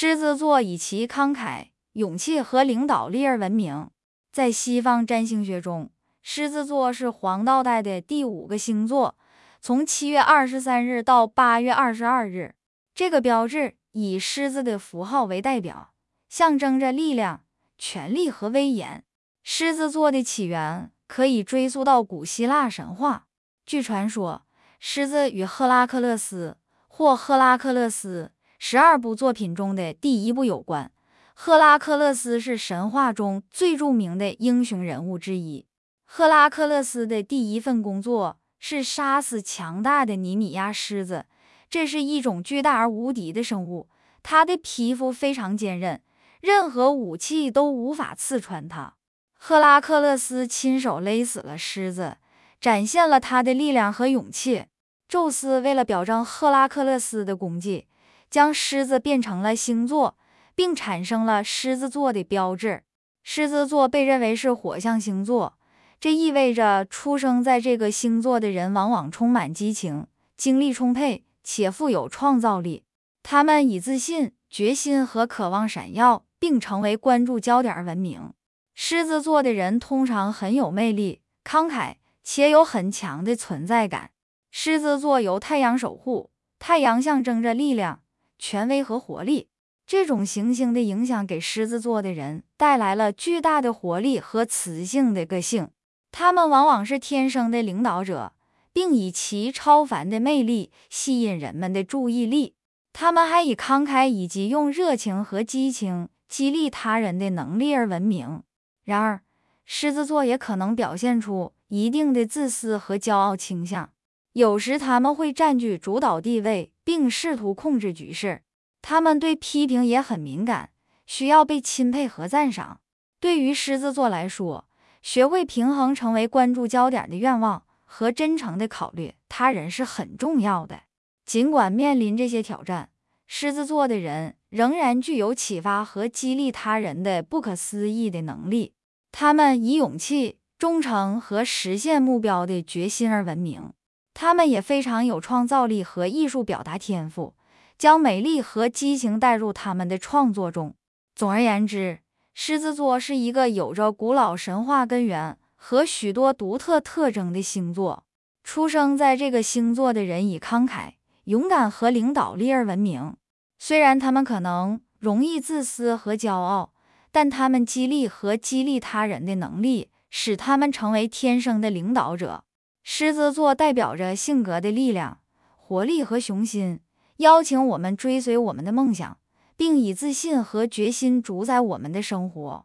狮子座以其慷慨、勇气和领导力而闻名。在西方占星学中，狮子座是黄道带的第五个星座，从七月二十三日到八月二十二日。这个标志以狮子的符号为代表，象征着力量、权力和威严。狮子座的起源可以追溯到古希腊神话。据传说，狮子与赫拉克勒斯或赫拉克勒斯十二部作品中的第一部有关。赫拉克勒斯是神话中最著名的英雄人物之一。赫拉克勒斯的第一份工作是杀死强大的尼米亚狮子，这是一种巨大而无敌的生物。它的皮肤非常坚韧，任何武器都无法刺穿它。赫拉克勒斯亲手勒死了狮子，展现了他的力量和勇气。宙斯为了表彰赫拉克勒斯的功绩，将狮子变成了星座。并产生了狮子座的标志。狮子座被认为是火象星座，这意味着出生在这个星座的人往往充满激情、精力充沛且富有创造力。他们以自信、决心和渴望闪耀，并成为关注焦点闻名。狮子座的人通常很有魅力、慷慨且有很强的存在感。狮子座由太阳守护，太阳象征着力量、权威和活力。这种行星的影响给狮子座的人带来了巨大的活力和磁性的个性，他们往往是天生的领导者，并以其超凡的魅力吸引人们的注意力。他们还以慷慨以及用热情和激情激励他人的能力而闻名。然而，狮子座也可能表现出一定的自私和骄傲倾向，有时他们会占据主导地位，并试图控制局势。他们对批评也很敏感，需要被钦佩和赞赏。对于狮子座来说，学会平衡成为关注焦点的愿望和真诚的考虑他人是很重要的。尽管面临这些挑战，狮子座的人仍然具有启发和激励他人的不可思议的能力。他们以勇气、忠诚和实现目标的决心而闻名。他们也非常有创造力和艺术表达天赋。将美丽和激情带入他们的创作中。总而言之，狮子座是一个有着古老神话根源和许多独特特征的星座。出生在这个星座的人以慷慨、勇敢和领导力而闻名。虽然他们可能容易自私和骄傲，但他们激励和激励他人的能力使他们成为天生的领导者。狮子座代表着性格的力量、活力和雄心。邀请我们追随我们的梦想，并以自信和决心主宰我们的生活。